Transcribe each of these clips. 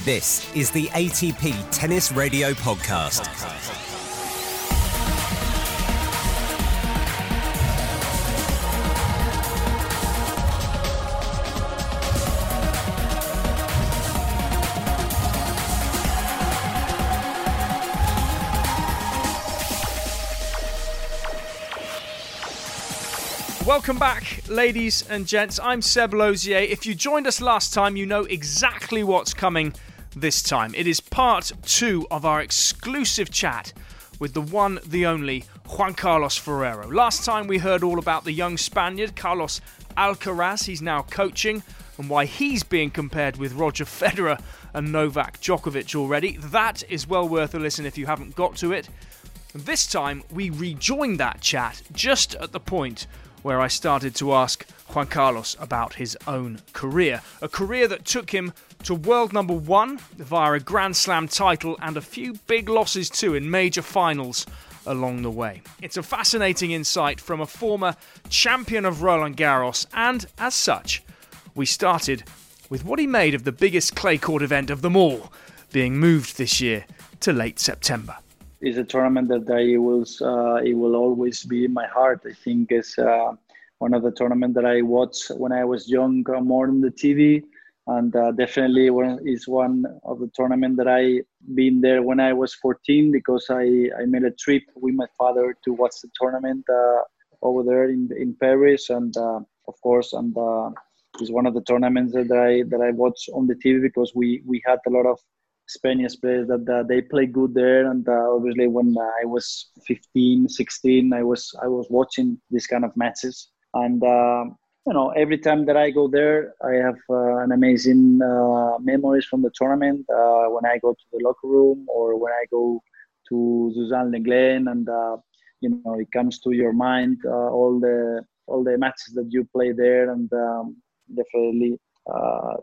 This is the ATP Tennis Radio Podcast. Welcome back, ladies and gents. I'm Seb Lauzier. If you joined us last time, you know exactly what's coming this time. It is part two of our exclusive chat with the one, the only Juan Carlos Ferrero. Last time we heard all about the young Spaniard, Carlos Alcaraz. He's now coaching and why he's being compared with Roger Federer and Novak Djokovic already. That is well worth a listen if you haven't got to it. This time, we rejoin that chat just at the point where I started to ask Juan Carlos about his own career. A career that took him to world number one via a Grand Slam title and a few big losses too in major finals along the way. It's a fascinating insight from a former champion of Roland Garros, and as such, we started with what he made of the biggest clay court event of them all, being moved this year to late September is a tournament that I will uh, it will always be in my heart. I think it's uh, one of the tournaments that I watched when I was young, uh, more on the TV, and uh, definitely one is one of the tournament that I been there when I was 14 because I I made a trip with my father to watch the tournament uh, over there in in Paris, and uh, of course, and it's one of the tournaments that I that I watch on the TV because we we had a lot of Spanish players that uh, they play good there. And uh, obviously, when I was 15, 16, I was I was watching these kind of matches. And uh, you know, every time that I go there, I have uh, an amazing uh, memories from the tournament. Uh, when I go to the locker room or when I go to Suzanne-Lenglen, and you know, it comes to your mind all the all the matches that you play there, and um, definitely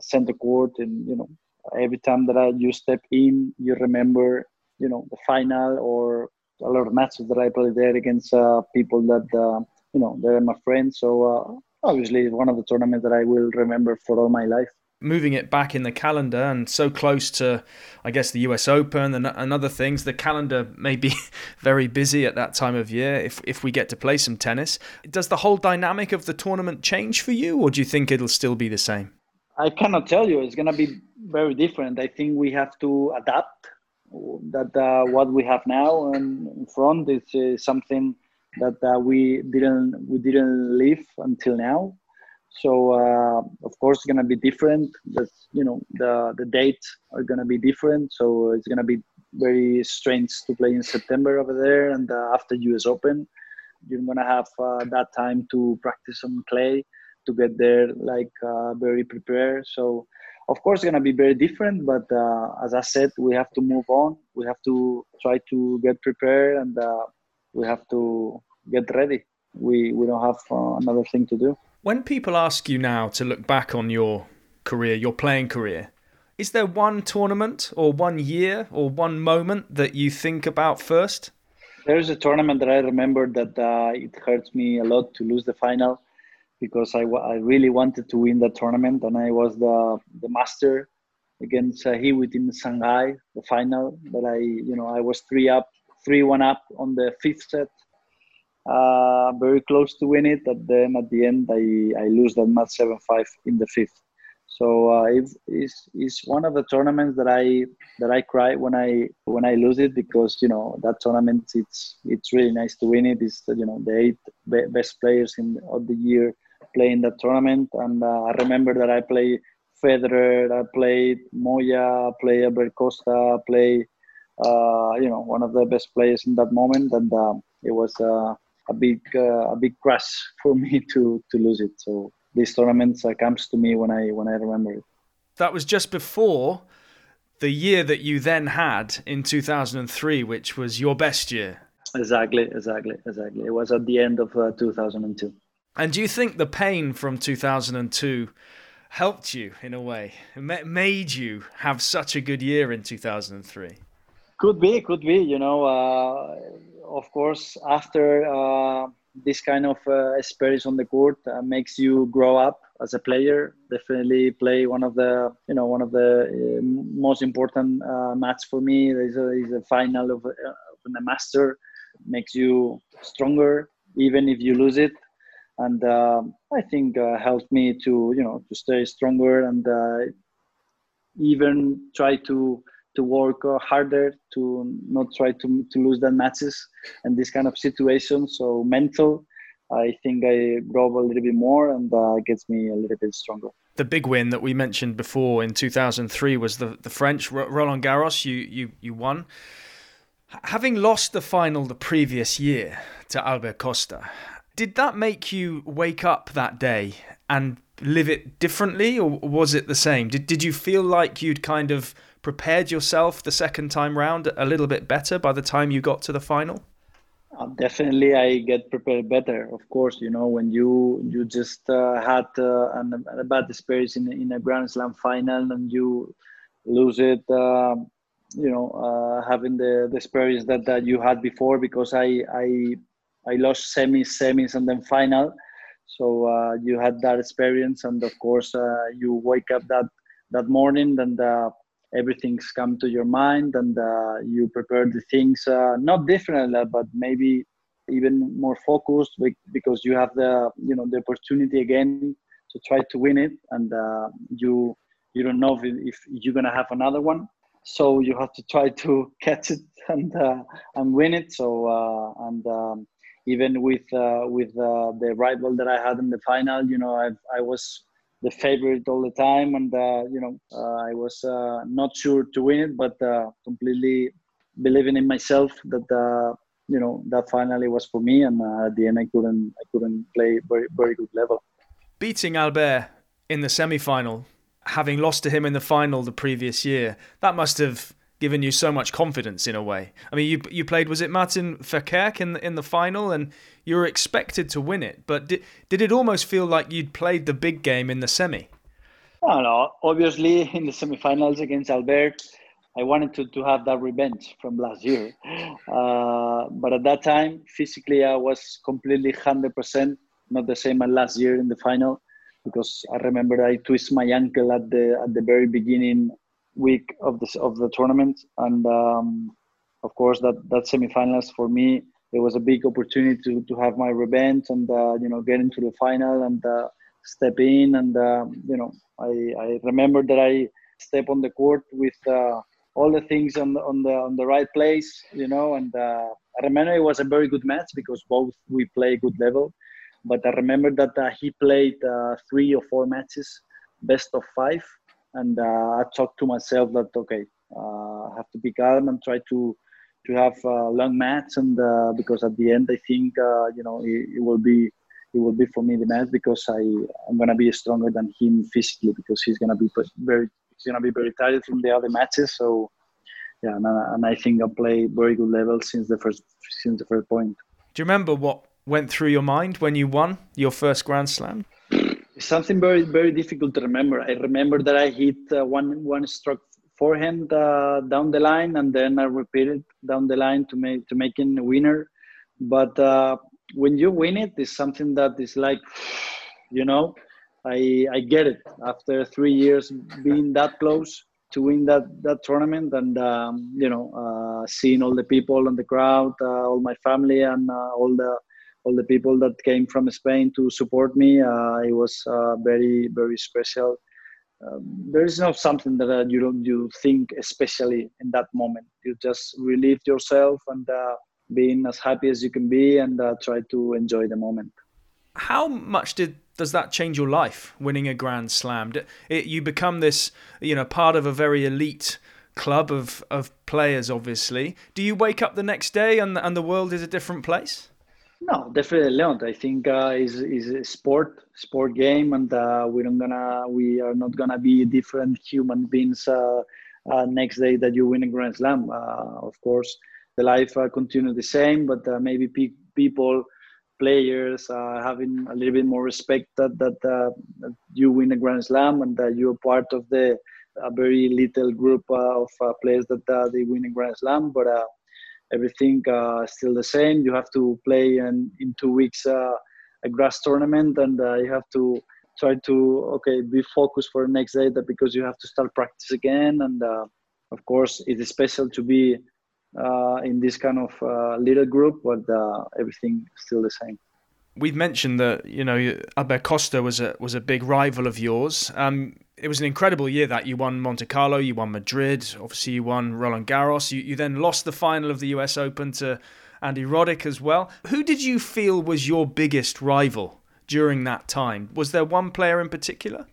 center court, and you know every time that I, you step in, you remember, you know, the final or a lot of matches that I played there against uh, people that, uh, you know, they're my friends. So uh, obviously, it's one of the tournaments that I will remember for all my life. Moving it back in the calendar and so close to, I guess, the US Open and, and other things, the calendar may be very busy at that time of year if, if we get to play some tennis. Does the whole dynamic of the tournament change for you, or do you think it'll still be the same? I cannot tell you. It's to be very different. I think we have to adapt that uh, what we have now in front is uh, something that uh, we didn't we didn't live until now. So uh, of course it's gonna be different. That you know the the dates are gonna be different. So it's gonna be very strange to play in September over there and uh, after US Open. You're gonna have uh, that time to practice on clay to get there like very prepared. So of course, it's going to be very different. But uh, as I said, we have to move on. We have to try to get prepared, and uh, we have to get ready. We we don't have uh, another thing to do. When people ask you now to look back on your career, your playing career, is there one tournament or one year or one moment that you think about first? There's a tournament that I remember that uh, it hurts me a lot to lose the final because I, I really wanted to win that tournament and I was the the master against uh, Hewitt in Shanghai, the final. But I, you know, I was three up, three one up on the fifth set, uh, very close to win it. But then at the end, I I lose that match seven five in the fifth. So uh, it's, it's, it's one of the tournaments that I that I cry when I when I lose it because you know that tournament it's it's really nice to win it. It's you know the eight best players in of the year play in that tournament. And uh, I remember that I played Federer, I played Moya, I played Albert Costa, I played, uh, you know, one of the best players in that moment. And uh, it was uh, a big, uh, a big crush for me to, to lose it. So this tournament uh, comes to me when I, when I remember it. That was just before the year that you then had in 2003, which was your best year. Exactly, exactly, exactly. It was at the end of 2002. And do you think the pain from 2002 helped you in a way? Made you have such a good year in 2003? Could be, could be. You know, uh, of course, after uh, this kind of uh, experience on the court uh, makes you grow up as a player. Definitely play one of the you know one of the uh, most important uh, match for me. Is a, final of, uh, of the master. Makes you stronger even if you lose it, and um, I think uh, helped me to you know to stay stronger and even try to to work harder to not try to, to lose the matches and this kind of situation. So mental i think i grow a little bit more and uh, gets me a little bit stronger. The big win that we mentioned before in 2003 was the, the french roland garros. You, you, you won. Having lost the final the previous year to albert costa did that make you wake up that day and live it differently or was it the same did, did you feel like you'd kind of prepared yourself the second time round a little bit better by the time you got to the final? Uh, definitely, I get prepared better. Of course, you know when you you just uh, had uh, an, a bad experience in in a Grand Slam final and you lose it. Um, you know, uh, having the, the experience that, that you had before because I I I lost semis, semis, and then final. So uh, you had that experience, and of course uh, you wake up that that morning and everything's come to your mind and uh, you prepare the things uh, not differently but maybe even more focused because you have the you know the opportunity again to try to win it and uh, you you don't know if, if, you're gonna have another one so you have to try to catch it and uh, and win it so uh, and um, even with uh, with the rival that I had in the final you know I I was the favorite all the time, and uh, you know uh, I was uh, not sure to win it, but uh, completely believing in myself that uh, you know that finally was for me, and uh, at the end I couldn't I couldn't play very very good level. Beating Albert in the semi final, having lost to him in the final the previous year, that must have given you so much confidence in a way. I mean, you you played was it Martin Verkerk in the, in the final, and you were expected to win it, but did did it almost feel like you'd played the big game in the semi? No, no. Obviously, in the semifinals against Albert, I wanted to, to have that revenge from last year. Uh, but at that time, physically, I was completely 100%, not the same as last year in the final, because I remember I twist my ankle at the at the very beginning week of the of the tournament, and um, of course that that semifinals for me it was a big opportunity to, to have my revenge and uh, you know get into the final and uh, step in. And uh, you know I, I remember that I step on the court with uh, all the things on the, on the on the right place you know and uh, I remember it was a very good match because both we play good level. But I remember that uh, he played three or four matches best of five and I talked to myself that okay I have to be calm and try to to have uh, long match and uh, because at the end I think uh, you know it, it, will be it will be for me the match because I I'm gonna be stronger than him physically because he's gonna be very he's gonna be very tired from the other matches so yeah and, and I think I play very good level since the first since the first point. Do you remember what went through your mind when you won your first Grand Slam? Something very very difficult to remember. I remember that I hit uh, one one stroke forehand uh, down the line, and then I repeated down the line to make to make making a winner. But uh, when you win it, it's something that is like, you know, I I get it after three years being that close to win that that tournament, and um, you know, uh, seeing all the people and the crowd, uh, all my family, and uh, all the all the people that came from Spain to support me. Uh, it was very very special. Um, there is not something that uh, you don't you think especially in that moment. You just relieve yourself and uh, being as happy as you can be and uh, try to enjoy the moment. How much did does that change your life winning a grand slam? It, you become this you know part of a very elite club of of players obviously. Do you wake up the next day and and the world is a different place no, definitely not. I think uh, is is a sport sport game, and uh, we don't gonna we are not gonna be different human beings uh, uh next day that you win a Grand Slam. Uh, of course, the life uh, continue the same, but maybe pe- people, players, having a little bit more respect that that, that you win a Grand Slam and that you're part of the a very little group of players that they win a Grand Slam, but everything uh, still the same. You have to play in, in two weeks uh, a grass tournament, and uh, you have to try to okay be focused for the next day. That because you have to start practice again, and uh, of course it is special to be uh, in this kind of uh, little group, but everything still the same. We've mentioned that you know Albert Costa was a was a big rival of yours. Um, it was an incredible year that you won Monte Carlo, you won Madrid, obviously you won Roland Garros. You, you then lost the final of the US Open to Andy Roddick as well. Who did you feel was your biggest rival during that time? Was there one player in particular?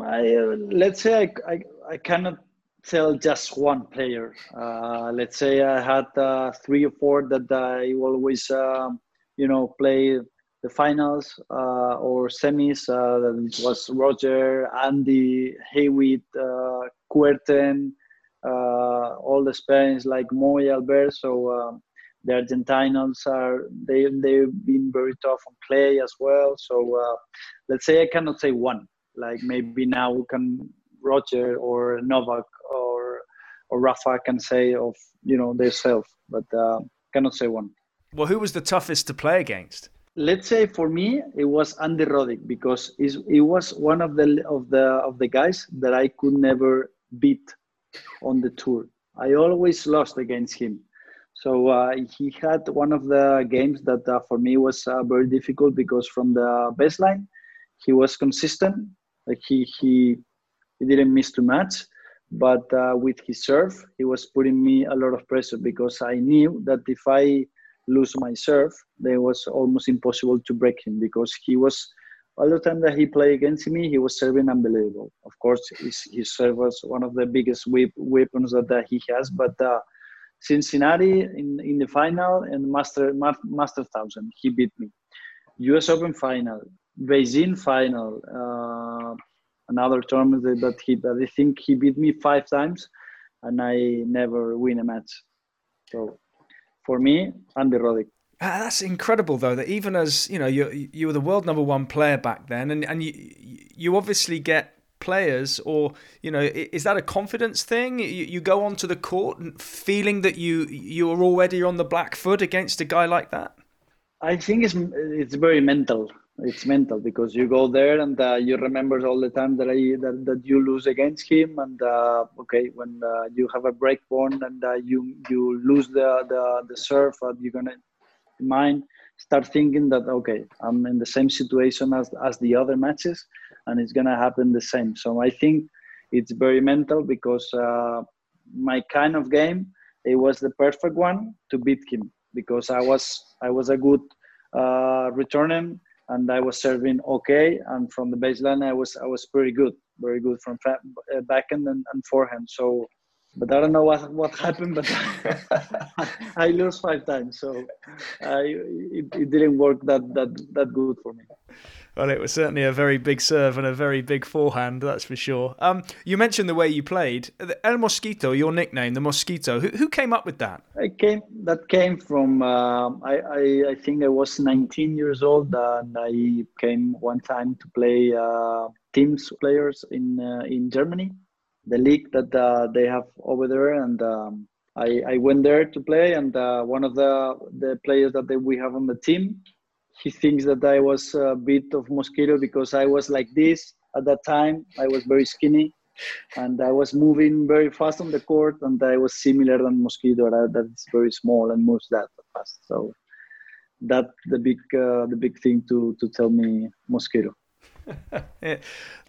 I, uh, let's say I, I, I, cannot tell just one player. Uh, let's say I had uh, three or four that I always, um, you know, play the finals uh, or semis. Uh, it was Roger, Andy, Hewitt, uh, uh, all the Spanish like Moy, Albert. So um, the Argentinians are they they've been very tough on clay as well. So uh, let's say I cannot say one. Like maybe now we can Roger or Novak or or Rafa can say of you know themselves, but uh, cannot say one. Well, who was the toughest to play against? Let's say for me it was Andy Roddick because he was one of the of the of the guys that I could never beat on the tour. I always lost against him. So uh, he had one of the games that uh, for me was uh, very difficult because from the baseline he was consistent. Like he he he didn't miss too much, but uh, with his serve he was putting me a lot of pressure because I knew that if I lose my serve, it was almost impossible to break him because he was all the time that he played against me, he was serving unbelievable. Of course, his, his serve was one of the biggest weapons that, that he has. But uh, Cincinnati in, in the final and Master Master Thousand, he beat me. U.S. Open final, Beijing final, uh, another tournament that he that I think he beat me five times, and I never win a match. So for me, Andy Roddick. Uh, that's incredible, though. That even as you know, you you were the world number one player back then, and and you you obviously get players, or you know, is that a confidence thing? You, you go onto the court feeling that you you are already on the black foot against a guy like that. I think it's it's very mental it's mental because you go there and uh, you remember all the time that I that, that you lose against him and uh, okay when uh, you have a break point and uh, you you lose the the, the serve uh, you're gonna mind start thinking that okay I'm in the same situation as as the other matches and it's gonna happen the same. So I think it's very mental because uh, my kind of game it was the perfect one to beat him because I was I was a good returning and I was serving okay. And from the baseline, I was I was pretty good, very good from uh, backhand and, and forehand. So, but I don't know what what happened, but I lose five times, so I, it, it didn't work that that that good for me. Well, it was certainly a very big serve and a very big forehand, that's for sure. Um, you mentioned the way you played. El Mosquito, your nickname, the Mosquito. Who, who came up with that? I came. That came from. Uh, I, I, I think I was 19 years old, and I came one time to play uh, teams players in uh, in Germany, the league that uh, they have over there, and. Um, I, I went there to play, and uh, one of the the players that they, we have on the team, he thinks that I was a bit of mosquito because I was like this at that time. I was very skinny, and I was moving very fast on the court, and I was similar than mosquito that is very small and moves that fast. So that the big uh, the big thing to to tell me mosquito.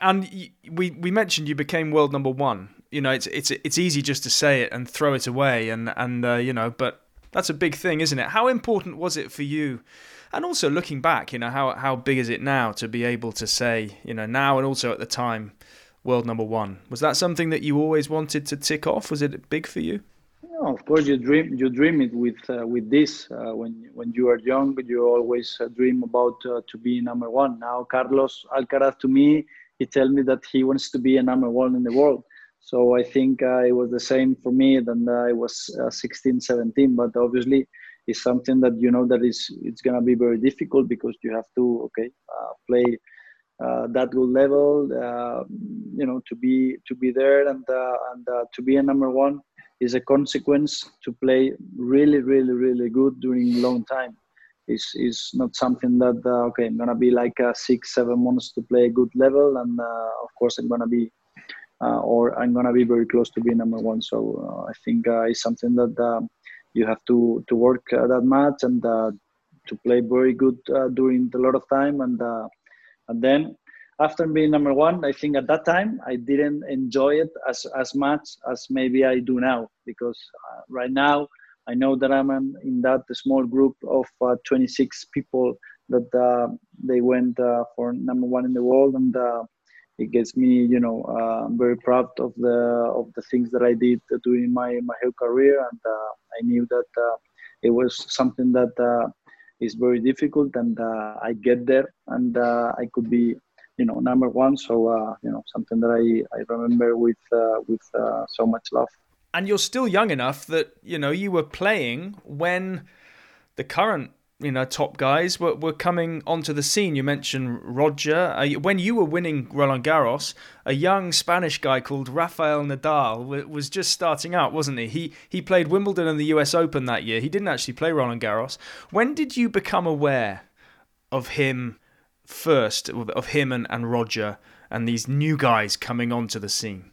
and we we mentioned you became world number one. You know, it's it's it's easy just to say it and throw it away, and and uh, you know, but that's a big thing, isn't it? How important was it for you? And also looking back, you know, how how big is it now to be able to say, you know, now and also at the time, world number one? Was that something that you always wanted to tick off? Was it big for you? Of course, you dream you dream it with uh, with this. Uh, when when you are young, you always uh, dream about uh, to be number one. Now, Carlos Alcaraz, to me, he tell me that he wants to be a number one in the world. So I think uh, it was the same for me. Then I was uh, 16, 17. But obviously, it's something that you know that is it's gonna be very difficult because you have to okay uh, play uh, that good level uh, you know to be to be there and uh, and uh, to be a number one is a consequence to play really, really, really good during a long time. Is not something that uh, okay, I'm gonna be like uh, six, seven months to play a good level, and uh, of course I'm gonna be, uh, or I'm gonna be very close to being number one. So uh, I think it's something that you have to to work that much and to play very good during a lot of time, and and then after being number one, I think at that time I didn't enjoy it as, as much as maybe I do now because uh, right now I know that I'm in that small group of uh, 26 people that uh, they went uh, for number one in the world, and uh, it gets me, you know, uh, I'm very proud of the of the things that I did during my my whole career, and I knew that it was something that is very difficult, and I get there, and I could be you know number one. So uh, you know something that i i remember with uh, with uh, so much love. And you're still young enough that you know you were playing when the current you know top guys were, were coming onto the scene. You mentioned roger. Uh, when you were winning roland garros a young spanish guy called rafael nadal was just starting out wasn't he? He he played wimbledon and the us open that year. He didn't actually play roland garros. When did you become aware of him first of him and, and Roger and these new guys coming onto the scene?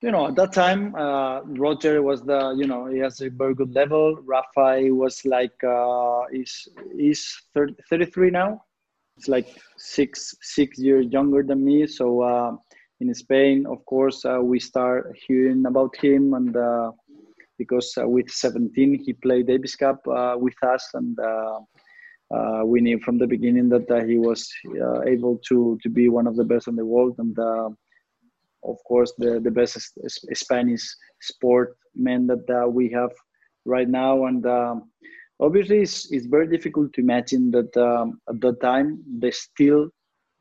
You know, at that time, uh, Roger was the, you know, he has a very good level. Rafa was like, uh, he's, he's 30, 33 now. It's like six, six years younger than me. So uh, in Spain, of course, uh, we start hearing about him. And uh, because uh, with 17, he played Davis Cup uh, with us. And uh, we knew from the beginning that uh, he was uh, able to to be one of the best in the world and uh, of course the the best Spanish sport men that uh, we have right now and um, obviously it's, it's very difficult to imagine that um, at that time they still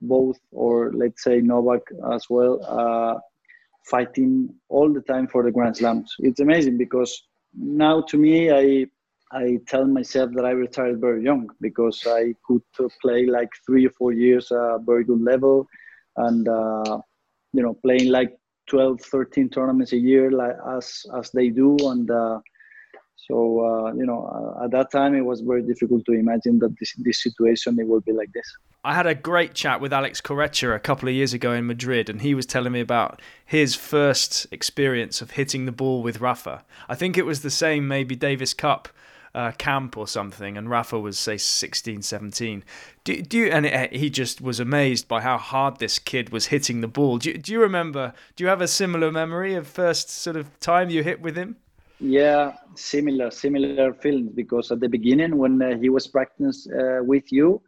both or let's say Novak as well uh, fighting all the time for the Grand Slams. It's amazing because now to me I I tell myself that I retired very young because I could play like three or four years uh, very good level and uh, you know playing like 12 13 tournaments a year like as as they do and uh, so uh, you know uh, at that time it was very difficult to imagine that this this situation it would be like this I had a great chat with Alex Corretja a couple of years ago in Madrid, and he was telling me about his first experience of hitting the ball with Rafa. I think it was the same, maybe Davis Cup uh, camp or something, and Rafa was say 16, 17. Do, do you, and it, he just was amazed by how hard this kid was hitting the ball. Do, do you remember? Do you have a similar memory of first sort of time you hit with him? Yeah, similar, similar feelings. Because at the beginning, when uh, he was practicing uh, with you,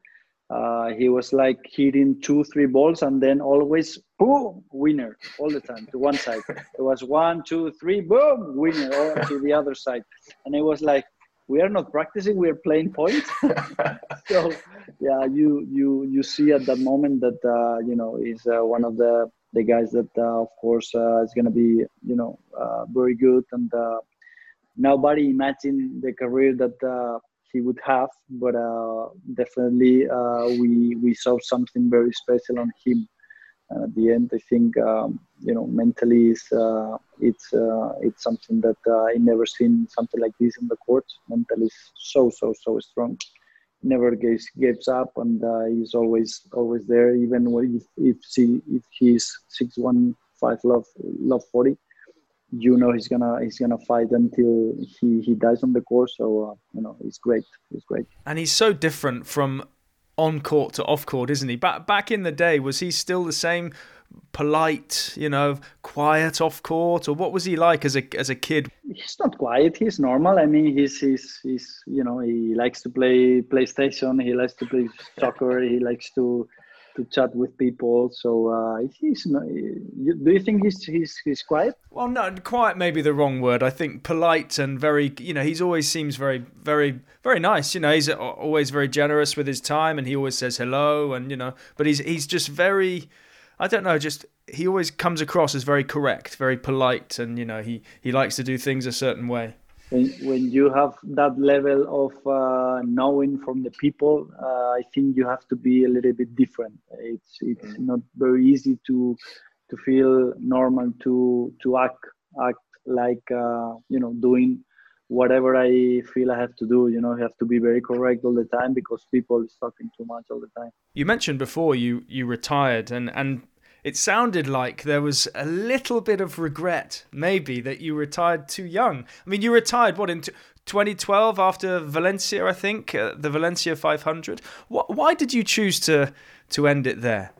uh, he was like hitting two, three balls, and then always boom, winner all the time to one side. It was one, two, three, boom, winner, to the other side, and it was like, we are not practicing we are playing points so yeah you you you see at that moment that uh, you know is uh, one of the the guys that uh, of course uh, is going to be you know uh, very good. And uh, nobody imagined the career that he would have. But definitely we we saw something very special on him and at the end i think um, you know mentally is uh, it's uh, it's something that uh, I never seen something like this in the courts. Mentally so so so strong. Never gives gives up, and uh, he's always always there. Even if if he if he's six one five love love forty, you know he's gonna he's gonna fight until he he dies on the course. So uh, you know he's great. He's great. And he's so different from on court to off court, isn't he? Back back in the day, was he still the same? polite, you know, quiet off court, or what was he like as a as a kid? He's not quiet. He's normal. I mean, he's he's he's you know he likes to play PlayStation. He likes to play soccer. He likes to to chat with people. So uh, he's not, do you think he's he's he's quiet? Well, no, quiet may be the wrong word. I think polite and very, you know, he's always seems very very very nice. You know, he's always very generous with his time, and he always says hello, and you know, but he's he's just very I don't know, just he always comes across as very correct, very polite, and you know he he likes to do things a certain way. When, when you have that level of uh, knowing from the people, uh, I think you have to be a little bit different. It's it's mm. not very easy to to feel normal to to act act like uh, you know doing whatever I feel I have to do. You know, I have to be very correct all the time because people is talking too much all the time. You mentioned before you you retired, and and it sounded like there was a little bit of regret, maybe, that you retired too young. I mean, you retired what in 2012 after Valencia, I think, uh, the Valencia 500. Why did you choose to to end it there?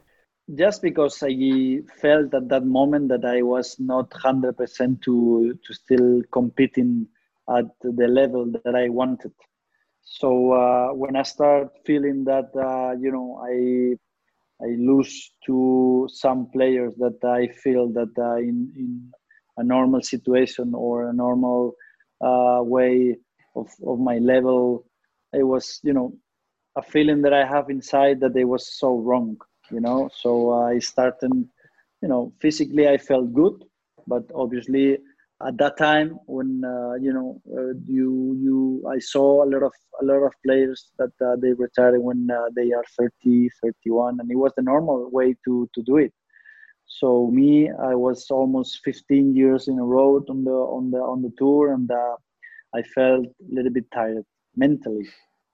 Just because I felt at that moment that I was not 100% to to still competing at the level that I wanted. So uh, when I start feeling that uh, you know I I lose to some players that I feel that uh, in in a normal situation or a normal uh, way of, of my level, it was you know a feeling that I have inside that it was so wrong, you know. So I started, you know, physically I felt good, but obviously at that time when uh, you know uh, you you I saw a lot of a lot of players that uh, they retired when uh, they are 30 31 and it was the normal way to to do it. So me I was almost 15 years in a row on the on the on the tour and uh, I felt a little bit tired mentally.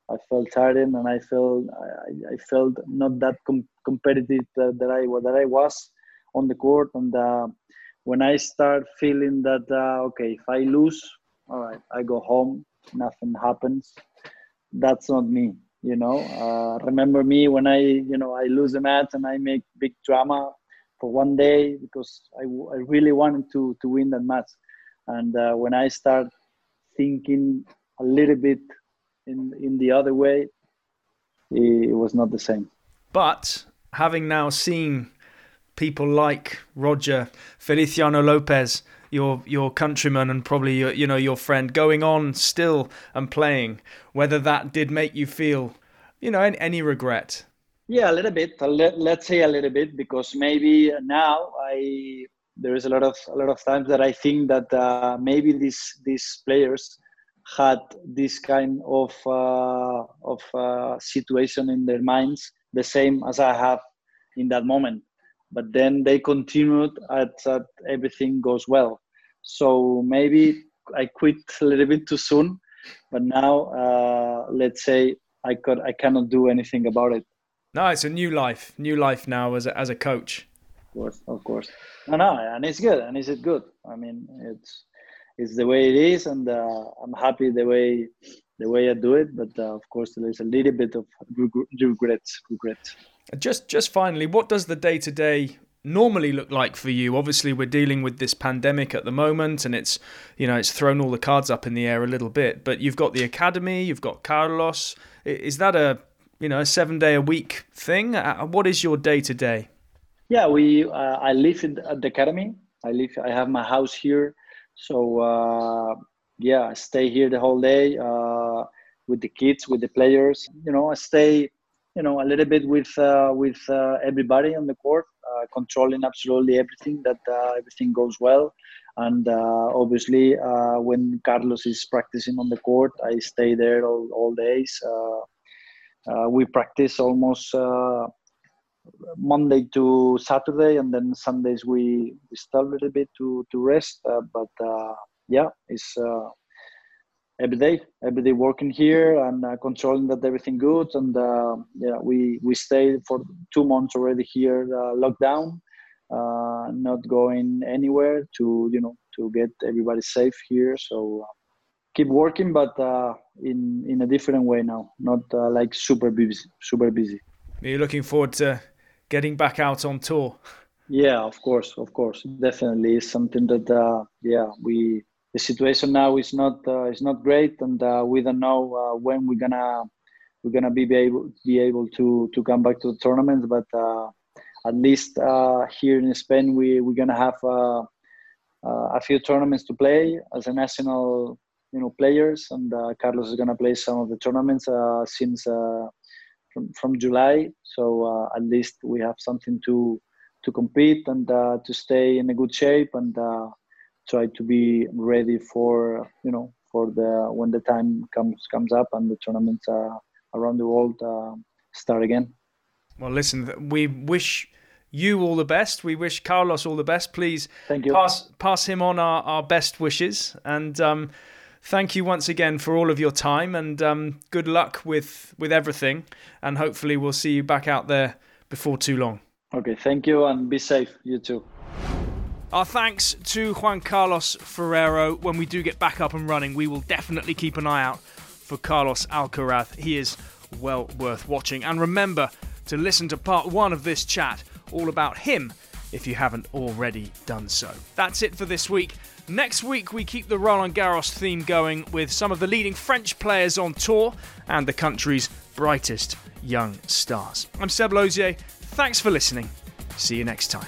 I felt tired and I felt I, I felt not that com- competitive that I that I was on the court and uh, when I start feeling that uh, okay, if I lose, all right, I go home, nothing happens. That's not me, you know. Uh, remember me when I, you know, I lose a match and I make big drama for one day because I, I really wanted to to win that match. And uh, when I start thinking a little bit in in the other way, it, it was not the same. But having now seen people like Roger, Feliciano Lopez, your your countryman and probably your, you know your friend going on still and playing whether that did make you feel you know any, any regret? Yeah a little bit. Let, let's say a little bit because maybe now i there is a lot of a lot of times that i think that uh, maybe these these players had this kind of uh, of uh, situation in their minds the same as i have in that moment but then they continued at, at everything goes well. So maybe I quit a little bit too soon, but now uh, let's say I could I cannot do anything about it. No, it's a new life, new life now as a, as a coach. Of course, of course. No, no, and it's good, and is it good. I mean, it's it's the way it is, and uh, I'm happy the way the way I do it. But uh, of course, there's a little bit of regret regrets. Just just finally, what does the day to day normally look like for you? Obviously, we're dealing with this pandemic at the moment, and it's you know it's thrown all the cards up in the air a little bit. But you've got the academy, you've got Carlos. Is that a you know a seven day a week thing? Uh, what is your day to day? Yeah, we uh, I live at the academy. I live. I have my house here, so uh, yeah, I stay here the whole day uh, with the kids, with the players. You know, I stay you know a little bit with uh, with uh, everybody on the court, uh, controlling absolutely everything that uh, everything goes well. And uh, obviously, uh, when Carlos is practicing on the court, I stay there all, all days. we practice almost Monday to Saturday, and then Sundays we, we stop a little bit to to rest. but uh, yeah, it's every day, every day working here and uh, controlling that everything good. And uh, yeah, we we stayed for two months already here, uh, lockdown, uh, not going anywhere to you know to get everybody safe here. So uh, keep working, but uh, in in a different way now, not like super busy, super busy. Are you looking forward to getting back out on tour? Yeah, of course, of course, definitely. It's something that yeah we the situation now is not uh, is not great, and uh, we don't know uh, when we're gonna we're gonna be be able be able to to come back to the tournament. But uh, at least uh, here in Spain, we we're gonna have uh, a few tournaments to play as a national you know players, and Carlos is gonna play some of the tournaments since from from July. So at least we have something to to compete and to stay in a good shape and try to be ready for you know for the when the time comes comes up and the tournaments uh, around the world uh, start again. Well, listen, we wish you all the best. We wish Carlos all the best. Please Thank you. pass pass him on our, our best wishes. And um, thank you once again for all of your time and um, good luck with, with everything. And hopefully we'll see you back out there before too long. Okay, thank you and be safe. You too. Our thanks to Juan Carlos Ferrero. When we do get back up and running, we will definitely keep an eye out for Carlos Alcaraz. He is well worth watching. And remember to listen to part one of this chat all about him if you haven't already done so. That's it for this week. Next week, we keep the Roland Garros theme going with some of the leading French players on tour and the country's brightest young stars. I'm Seb Lauzier. Thanks for listening. See you next time.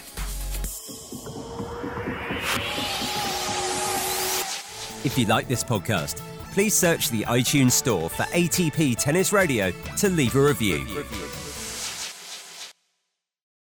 If you like this podcast, please search the iTunes store for ATP Tennis Radio to leave a review.